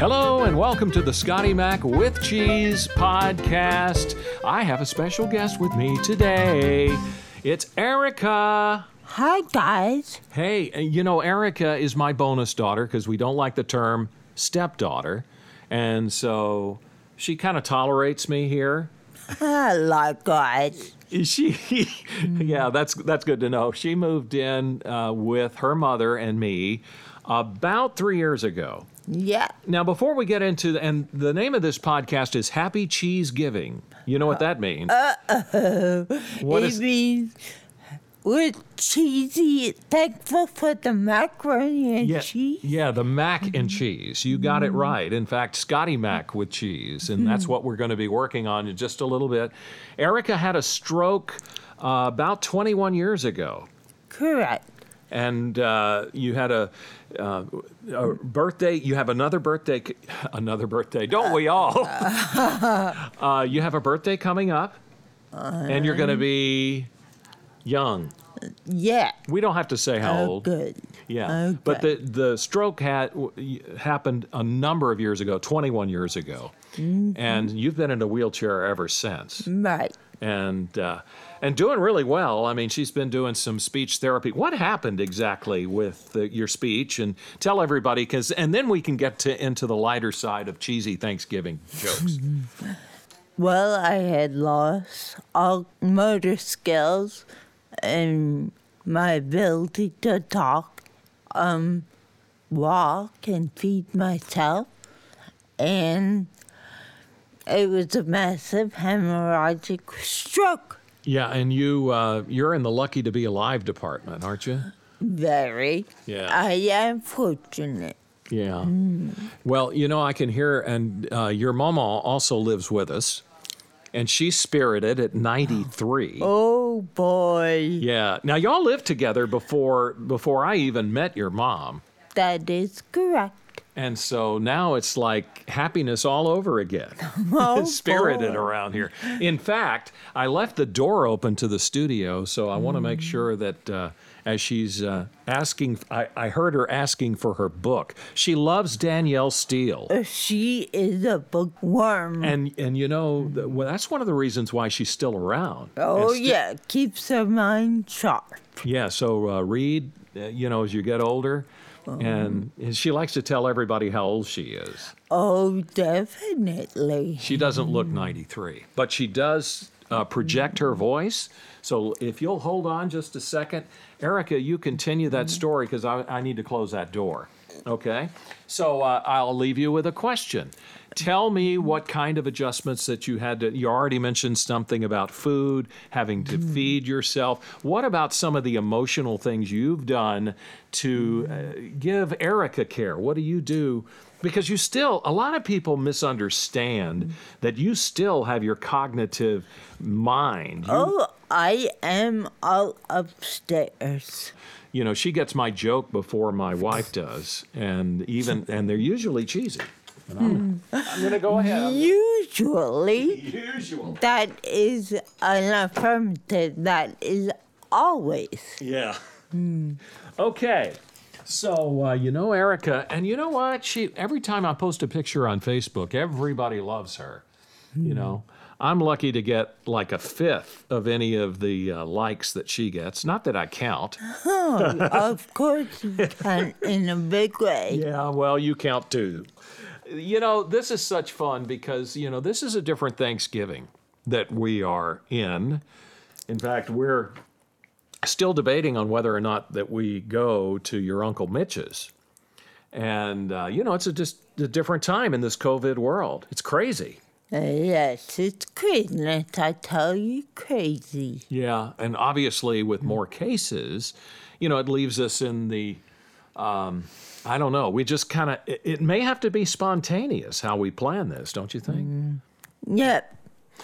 Hello and welcome to the Scotty Mac with Cheese podcast. I have a special guest with me today. It's Erika. Hi, guys. Hey, you know, Erika is my bonus daughter because we don't like the term stepdaughter. And so she kind of tolerates me here. Hello, guys. She, yeah, that's that's good to know. She moved in uh, with her mother and me about three years ago. Yeah. Now, before we get into the, and the name of this podcast is Happy Cheese Giving. You know what that means? Uh-oh. What it is- means we're cheesy, thankful for the macaroni and yeah, cheese. yeah, the mac and mm-hmm. cheese. You got it mm-hmm. right. In fact, Scotty Mac with cheese, and that's mm-hmm. what we're going to be working on in just a little bit. Erika had a stroke uh, about 21 years ago. Correct. And uh, you had a, uh, a birthday. You have another birthday, another birthday. Don't we all? uh, you have a birthday coming up, and you're going to be young. Yeah. We don't have to say how Oh, old. good. Yeah, Okay. but the the stroke had happened a number of years ago, 21 years ago, and you've been in a wheelchair ever since Right. and uh, and doing really well. I mean, she's been doing some speech therapy. What happened exactly with the, your speech? And tell everybody, because and then we can get to into the lighter side of cheesy Thanksgiving jokes. Well, I had lost all motor skills and my ability to talk, um, walk and feed myself. And it was a massive hemorrhagic stroke. Yeah, and you uh, you're in the lucky to be alive department, aren't you? Very. Yeah. I am fortunate. Yeah. Well, you know, I can hear, and uh, your mama also lives with us, and she's spirited at 93. Oh boy. Yeah. Now y'all lived together before before I even met your mom. That is correct. And so now it's like happiness all over again. Oh, Spirited boy. around here. In fact, I left the door open to the studio, so I want to make sure that uh, as she's uh, asking, I, I heard her asking for her book. She loves Danielle Steel. Uh, She is a bookworm. And, and you know, well, that's one of the reasons why she's still around. oh, yeah. Keeps her mind sharp. Yeah, so uh, read, uh, you know, as you get older. And she likes to tell everybody how old she is. Oh, definitely. She doesn't look 93, but she does uh, project her voice. So if you'll hold on just a second, Erika, you continue that story because I, I need to close that door. Okay? So uh, I'll leave you with a question. Tell me what kind of adjustments that you had to. You already mentioned something about food, having to feed yourself. What about some of the emotional things you've done to uh, give Erika care? What do you do? Because you still, a lot of people misunderstand that you still have your cognitive mind. You, Oh, I am all upstairs. you know, she gets my joke before my wife does, and even and they're usually cheesy. I'm, hmm. I'm going to go ahead. Usually, Usual. that is an affirmative. That is always. Yeah. Hmm. Okay. So uh, you know Erika, and you know what? She every time I post a picture on Facebook, everybody loves her. You know, I'm lucky to get like a fifth of any of the uh, likes that she gets. Not that I count. Oh, of course you can in a big way. Yeah, well, you count too. You know, this is such fun because, you know, this is a different Thanksgiving that we are in. In fact, we're still debating on whether or not that we go to your Uncle Mitch's. And, uh, you know, it's a, just a different time in this COVID world. It's crazy. Uh, yes, it's crazy. I tell you, crazy. Yeah, and obviously with more cases, you know, it leaves us in the um, I don't know. We just kind of it, it may have to be spontaneous how we plan this, don't you think? Yep,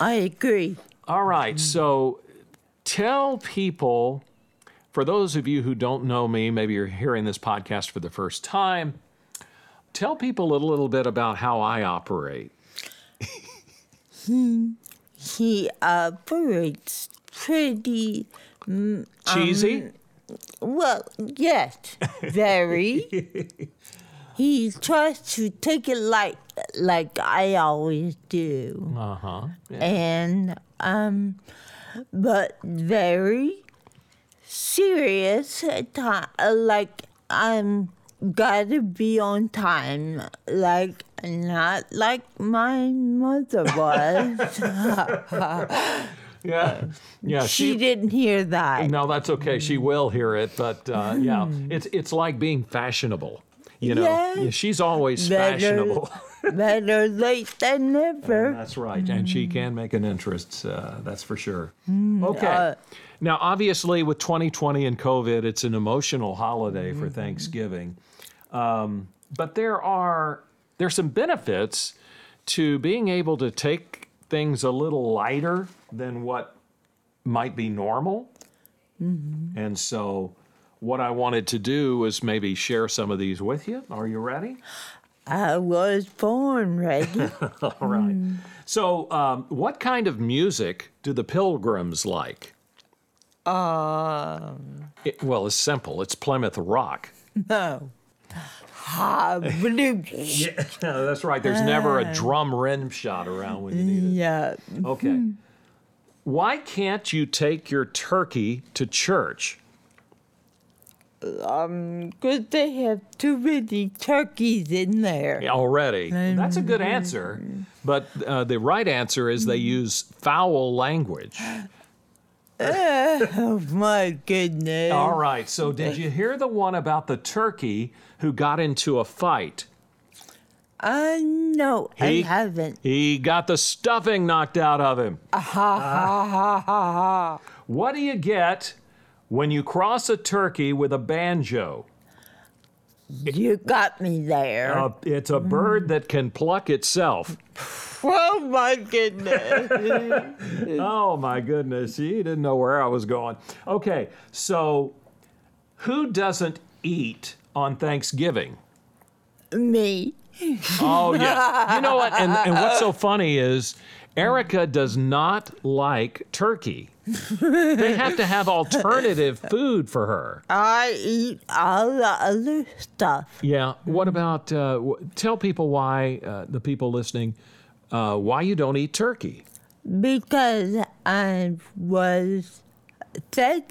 I agree. All right. So tell people for those of you who don't know me, maybe you're hearing this podcast for the first time, tell people a little bit about how I operate. He operates pretty Cheesy? well. Yes, very. he tries to take it like like I always do, Uh huh. and um, but very serious time. Like I'm gotta be on time, like not like my mother was. Yeah. Yeah. she didn't hear that. No, that's okay. She will hear it, but uh, yeah, it's it's like being fashionable. You know. Yeah, she's always Better- fashionable. Better late than never. That's right, and she can make an interest. Uh, that's for sure. Okay. uh, now, obviously, with 2020 and COVID, it's an emotional holiday for Thanksgiving. Um, but there are there's some benefits to being able to take things a little lighter than what might be normal. And so, what I wanted to do was maybe share some of these with you. Are you ready? I was born ready. All right. So, um, what kind of music do the pilgrims like? um, It- well, it's simple. It's Plymouth Rock. no. Yeah, that's right. There's never a drum rim shot around when you need it. Yeah. Okay. Why can't you take your turkey to church? Um, because they have too many turkeys in there. Already. That's a good answer. But uh, the right answer is they use foul language. Oh my goodness. All right. So, did you hear the one about the turkey who got into a fight? Uh, no, He- I haven't. He got the stuffing knocked out of him. Ha ha ha ha ha. What do you get when you cross a turkey with a banjo? You got me there. Uh, it's a bird that can pluck itself. oh my goodness. Oh my goodness, you didn't know where I was going. Okay, so who doesn't eat on Thanksgiving? me. Oh yeah. You know what? And, and what's so funny is Erika does not like turkey. They have to have alternative food for her. I eat all the other stuff. Yeah. What about? Uh, w- tell people why uh, the people listening uh, why you don't eat turkey. Because I was fed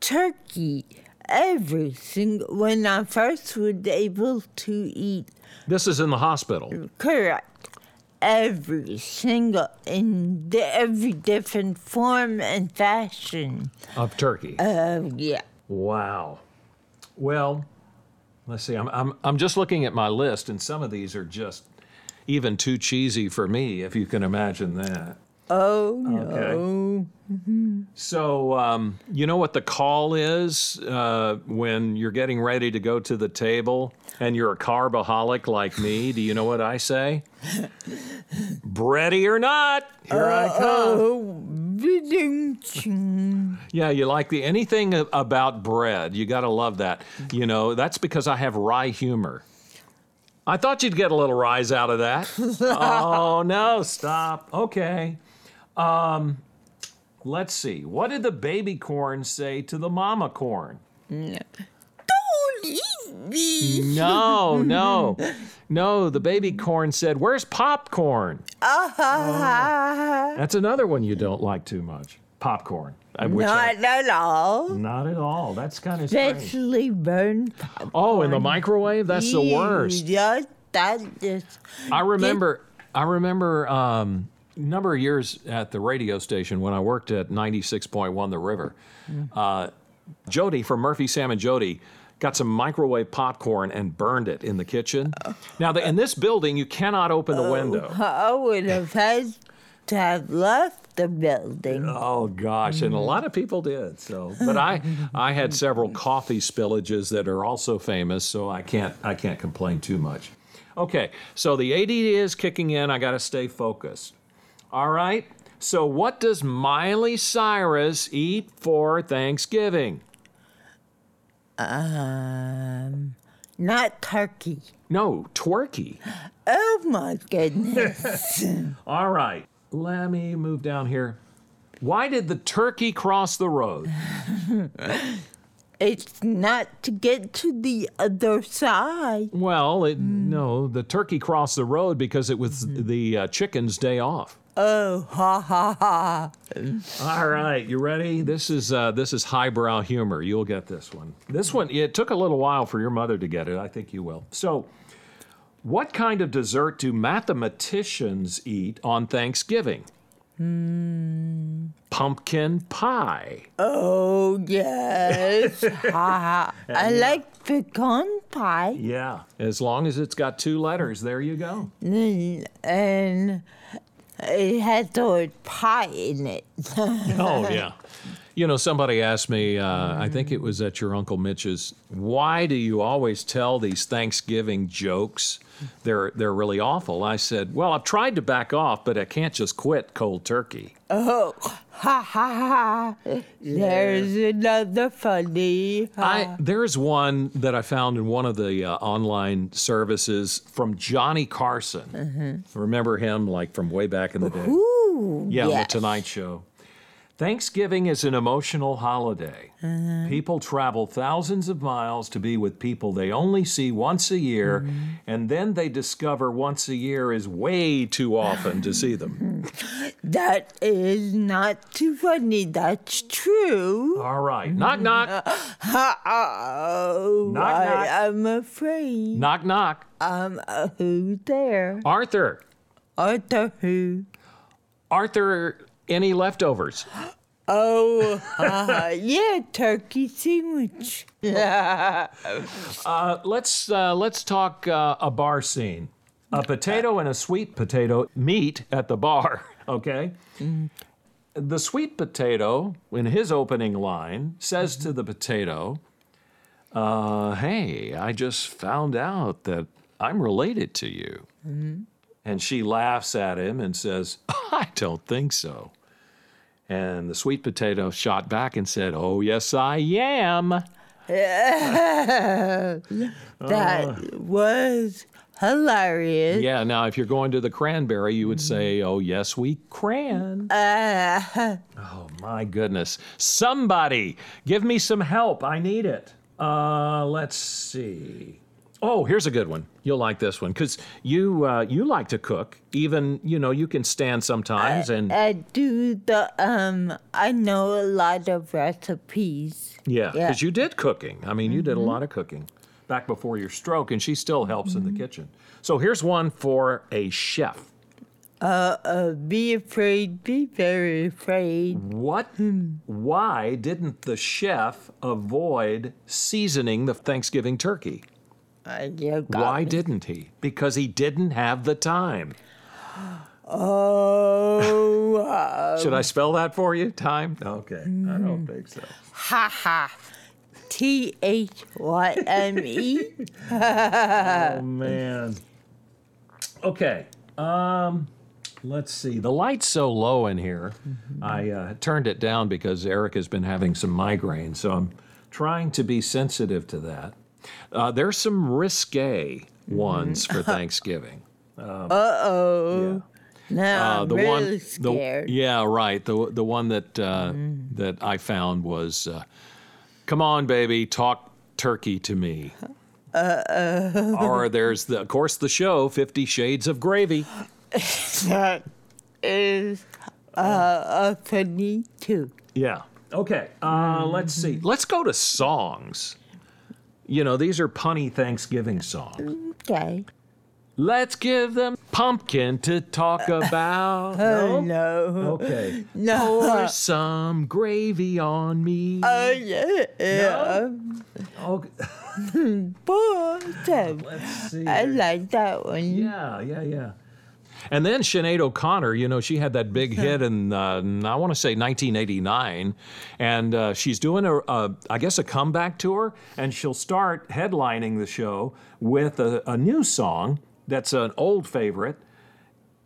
turkey every single when I first was able to eat This is in the hospital. correct every single in the, every different form and fashion. Of turkey. Oh yeah. Wow. Well, let's see. I'm, I'm, I'm just looking at my list, and some of these are just even too cheesy for me, if you can imagine that. Oh Okay. no. So, um, you know what the call is uh, when you're getting ready to go to the table and you're a carbaholic like me? Do you know what I say? Bready or not, here I come. Oh. Yeah, you like the anything about bread. You got to love that. You know, that's because I have wry humor. I thought you'd get a little rise out of that. oh, no, stop. Okay. Um, let's see. What did the baby corn say to the mama corn? Don't eat me. No, no. No, the baby corn said, Where's popcorn? Ah, That's another one you don't like too much. Popcorn. I- which I- Not at all. not at all. That's kind of strange. Burned popcorn. Oh, in the microwave? That's the worst. That is. I remember I remember um, number of years at the radio station when I worked at 96.1 The River. Mm-hmm. Uh, Jody from Murphy, Sam, and Jody got some microwave popcorn and burned it in the kitchen. Uh, now, the, in this building, you cannot open the oh, window. I would have had to have left the building. Oh gosh, and a mm-hmm. lot of people did. So, but I I had several coffee spillages that are also famous, so I can't I can't complain too much. Okay, so the ADD is kicking in. I got to stay focused. All right. So, what does Miley Cyrus eat for Thanksgiving? Um, not turkey. No, twerky. Oh my goodness. All right. Let me move down here. Why did the turkey cross the road? It's not to get to the other side. Well, it, no, the turkey crossed the road because it was the uh, chicken's day off. Oh, ha ha ha. All right, you ready? This is uh, this is highbrow humor. You'll get this one. This one it took a little while for your mother to get it. I think you will. So, what kind of dessert do mathematicians eat on Thanksgiving? Pumpkin pie. Oh, yes. ha ha. I like pecan pie. Yeah, as long as it's got two letters, there you go. Mm, And it has the word pie in it. Oh yeah. You know, somebody asked me, uh, I think it was at your Uncle Mitch's, why do you always tell these Thanksgiving jokes? They're, they're really awful. I said, Well, I've tried to back off, but I can't just quit cold turkey. Oh, ha ha ha. There's another funny. I, there's one that I found in one of the uh, online services from Johnny Carson. Remember him, like from way back in the day? Ooh, Yeah, yes. the Tonight Show. Thanksgiving is an emotional holiday. Uh-huh. People travel thousands of miles to be with people they only see once a year, Mm-hmm. and then they discover once a year is way too often to see them. That is not too funny. That's true. All right. Knock, knock. Oh, Knock, I knock. am afraid. Knock, knock. Um, uh, who's there? Arthur. Arthur who? Arthur, any leftovers? Oh, uh, yeah, turkey sandwich. Uh, let's uh, let's talk uh, a bar scene. A potato and a sweet potato meet at the bar. Okay. The sweet potato, in his opening line, says to the potato, uh, "Hey, I just found out that I'm related to you." And she laughs at him and says, "I don't think so." And the sweet potato shot back and said, "Oh, yes, I am." That was hilarious. Yeah, now if you're going to the cranberry, you would say, oh, yes, we cran. Uh, Oh, my goodness. Somebody, give me some help. I need it. Uh, let's see. Oh, here's a good one. You'll like this one because you uh, you like to cook. Even you know you can stand sometimes, and I do the um. I know a lot of recipes. yeah, yeah. because you did cooking. I mean, you did a lot of cooking back before your stroke, and she still helps in the kitchen. So here's one for a chef. Uh, be afraid. Be very afraid. What? Why didn't the chef avoid seasoning the Thanksgiving turkey? Uh, you got Why me. didn't he? Because he didn't have the time. Oh, uh, Should I spell that for you? Time? Okay. I don't think so. ha ha. T H Y M E. Oh man. Okay. Um let's see. The light's so low in here. I uh, turned it down because Eric has been having some migraine, so I'm trying to be sensitive to that. Uh, there's some risque ones for Thanksgiving. Uh oh. Now Uh, I'm the really one, the, yeah, right. The the one that uh, that I found was, uh, "Come on, baby, talk turkey to me." or there's the, of course, the show Fifty Shades of Gravy. That is uh, a funny too. Yeah. Okay. Uh, let's see. Let's go to songs. You know, these are punny Thanksgiving songs. Okay. Let's give them pumpkin to talk about. Oh No? no. Okay. No. Pour some gravy on me. Oh yeah. yeah. Okay. Bottom. Let's see. I like that one. Yeah, yeah, yeah. And then Sinead O'Connor, you know, she had that big hit in, uh, I want to say 1989. And uh, she's doing, a, a, I guess, a comeback tour. And she'll start headlining the show with a, a new song that's an old favorite.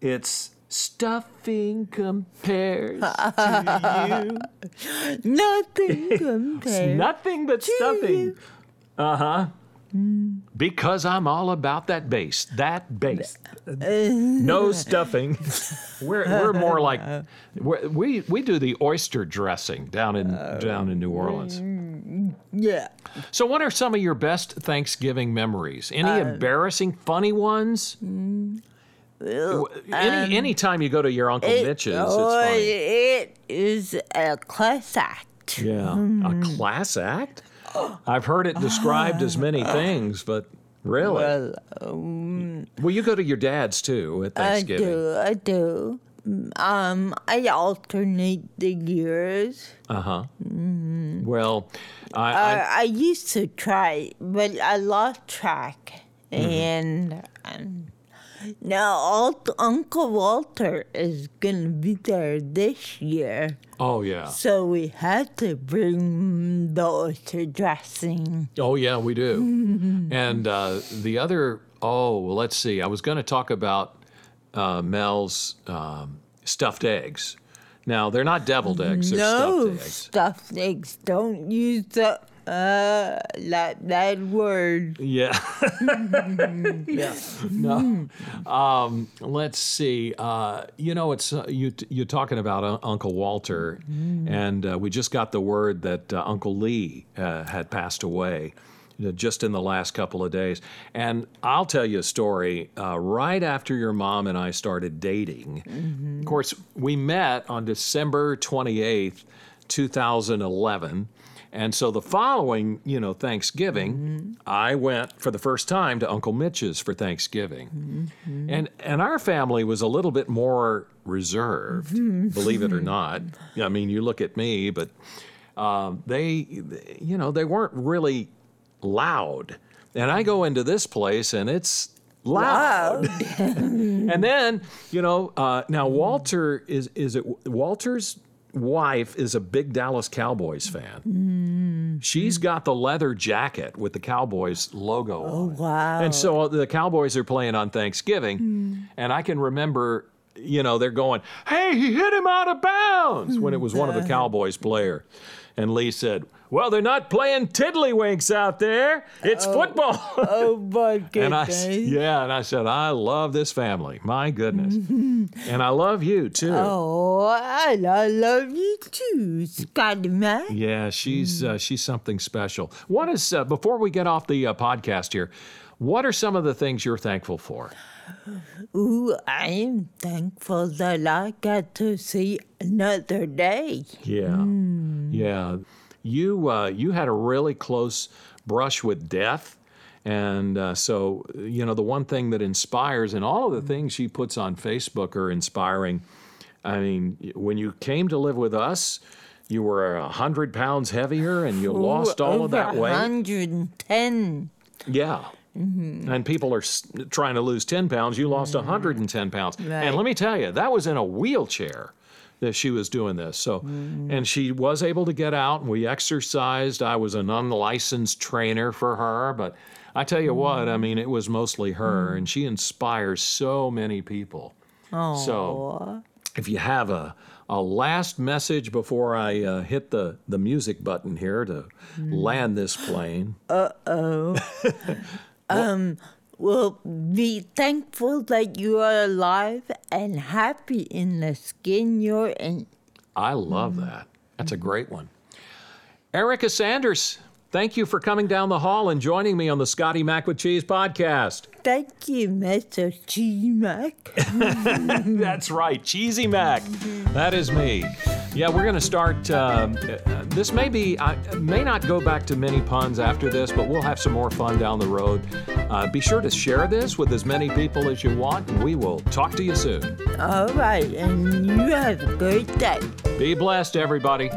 It's Stuffing Compares to You. Nothing compares. It's compares. nothing but stuffing. Uh huh. Because I'm all about that base. That base. no stuffing. We're, we're more like we're, we we do the oyster dressing down in down in New Orleans. Yeah. So, what are some of your best Thanksgiving memories? Any Uh, embarrassing, funny ones? Well, Any any time you go to your Uncle it, Mitch's, oh, it's funny. it is a class act. Yeah, Mm. a class act. I've heard it described as many things, but really, Well, um, well, you go to your dad's too at Thanksgiving. I do, I do. Um, I alternate the years. Uh huh. Well, I, I I, I used to try, but I lost track. Mm-hmm. And um, now Alt- Uncle Walter is going to be there this year. oh yeah, So we had to bring the oyster dressing. oh yeah, we do. and uh, the other, oh, well, let's see. I was going to talk about uh, Mel's um, stuffed eggs. Now they're not deviled eggs; they're no stuffed eggs. stuffed eggs. Don't use the uh that that word. Yeah. yeah. No. Um, let's see. Uh, you know, it's uh, you. You're talking about uh, Uncle Walter, and uh, we just got the word that uh, Uncle Lee uh, had passed away. Just in the last couple of days. And I'll tell you a story. Uh, right after your mom and I started dating, of course, we met on December 28th, 2011. And so the following, you know, Thanksgiving, I went for the first time to Uncle Mitch's for Thanksgiving. And and our family was a little bit more reserved, believe it or not. I mean, you look at me, but um, they, you know, they weren't really loud. And I go into this place and it's loud. and then, you know, uh, now Walter is is it Walter's wife is a big Dallas Cowboys fan. She's got the leather jacket with the Cowboys logo on. it. wow. And so the Cowboys are playing on Thanksgiving, and I can remember, you know, they're going, "Hey, he hit him out of bounds!" when it was one of the Cowboys player, and Lee said, "Well, they're not playing tiddlywinks out there. It's football." Oh my goodness. And I, yeah, and I said, I love this family. My goodness. and I love you too. Oh, I, I love you too, Scotty Mac. Yeah, she's uh, she's something special. What is uh, before we get off the uh, podcast here? What are some of the things you're thankful for? Ooh, I am thankful that I got to see another day. Yeah, yeah. You uh, you had a really close brush with death, and uh, so you know the one thing that inspires, and all of the things she puts on Facebook are inspiring. I mean, when you came to live with us, you were a hundred pounds heavier, and you lost all of that weight. 110. Yeah. Mm-hmm. And people are trying to lose 10 pounds. You lost 110 pounds. Right. And let me tell you, that was in a wheelchair that she was doing this. So, mm. and she was able to get out. We exercised. I was an unlicensed trainer for her. But I tell you what, I mm. mean, it was mostly her. Mm. And she inspires so many people. So, if you have a, a last message before I uh, hit the, the music button here to land this plane. Um, well, be thankful that you are alive and happy in the skin you're in. I love mm-hmm. that. That's a great one. Erika Sanders, thank you for coming down the hall and joining me on the Scotty Mac with Cheese podcast. Thank you, Mr. Cheese Mac. That's right, Cheesy Mac. Mm-hmm. That is me. Yeah, we're going to start. Um, uh, this may be, I may not go back to many puns after this, but we'll have some more fun down the road. Uh, be sure to share this with as many people as you want, and we will talk to you soon. All right, and you have a great day. Be blessed, everybody.